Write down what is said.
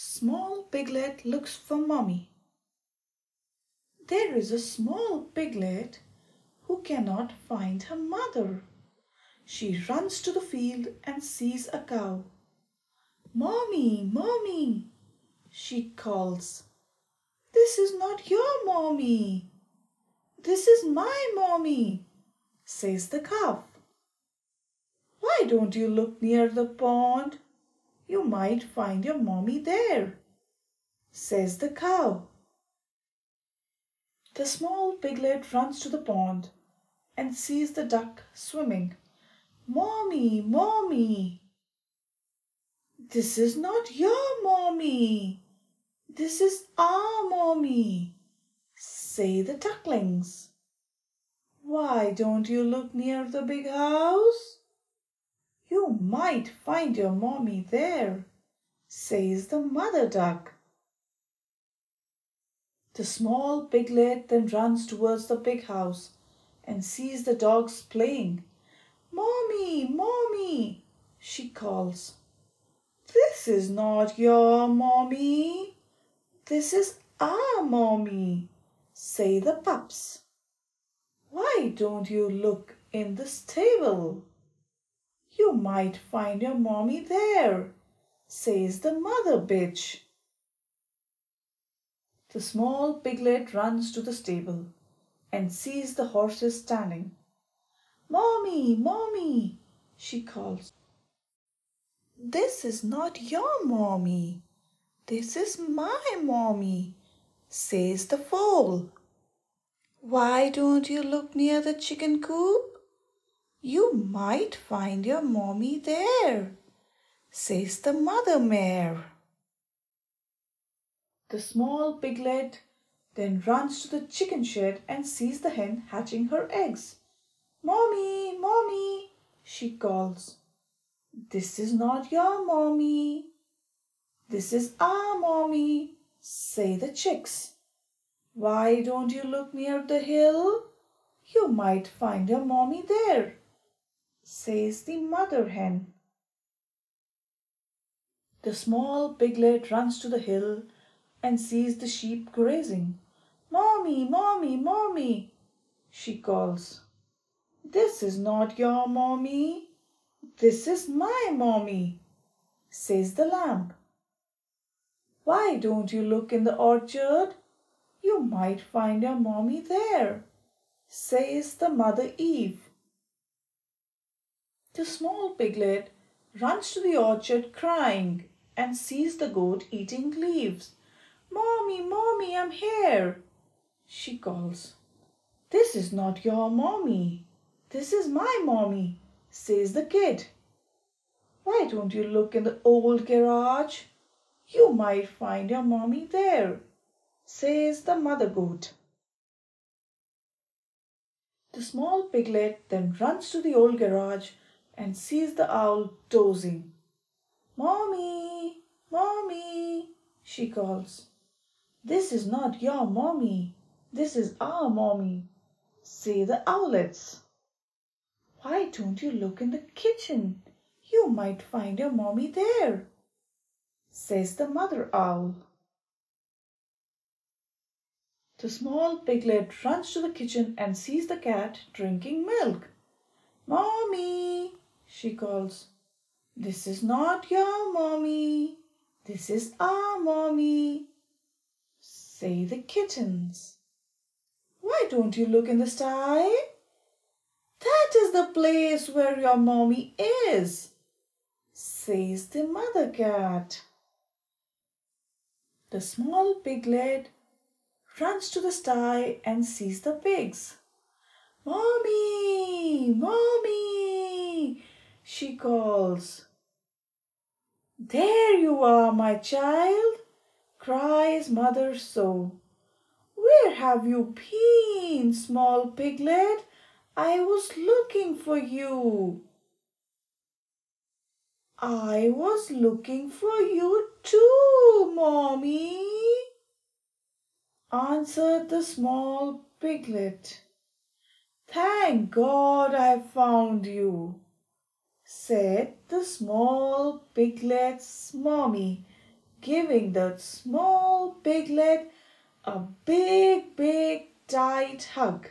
Small Piglet looks for Mommy. There is a small piglet who cannot find her mother. She runs to the field and sees a cow. Mommy, Mommy, she calls. This is not your Mommy. This is my Mommy, says the calf. Why don't you look near the pond? Might find your Mommy there, says the cow. The small piglet runs to the pond and sees the duck swimming. Mommy, Mommy! This is not your Mommy. This is our Mommy, say the ducklings. Why don't you look near the big house? You might find your Mommy there, says the mother duck. The small piglet then runs towards the big house and sees the dogs playing. Mommy, Mommy, she calls. This is not your Mommy. This is our Mommy, say the pups. Why don't you look in the stable? You might find your Mommy there, says the mother bitch. The small piglet runs to the stable and sees the horses standing. Mommy, Mommy, she calls. This is not your Mommy. This is my Mommy, says the foal. Why don't you look near the chicken coop? You might find your Mommy there, says the mother mare. The small piglet then runs to the chicken shed and sees the hen hatching her eggs. Mommy, Mommy, she calls. This is not your Mommy. This is our Mommy, say the chicks. Why don't you look near the hill? You might find your Mommy there, says the mother hen. The small piglet runs to the hill and sees the sheep grazing. Mommy, Mommy, Mommy, she calls. This is not your Mommy. This is my Mommy, says the lamb. Why don't you look in the orchard? You might find your Mommy there, says the mother ewe. The small piglet runs to the orchard crying and sees the goat eating leaves. Mommy, Mommy, I'm here, she calls. This is not your Mommy. This is my Mommy, says the kid. Why don't you look in the old garage? You might find your Mommy there, says the mother goat. The small piglet then runs to the old garage and sees the owl dozing. Mommy, Mommy, she calls. This is not your mommy. This is our mommy, say the owlets. Why don't you look in the kitchen? You might find your mommy there, says the mother owl. The small piglet runs to the kitchen and sees the cat drinking milk. Mommy, she calls. This is not your mommy. This is our mommy, say the kittens. Why don't you look in the sty? That is the place where your mommy is, says the mother cat. The small piglet runs to the sty and sees the pigs. Mommy, mommy, she calls. There you are, my child, cries mother sow. Where have you been, small piglet? I was looking for you. I was looking for you too, mommy, answered the small piglet. Thank God I found you, said the small piglet's mommy giving the small piglet a big, big, tight hug.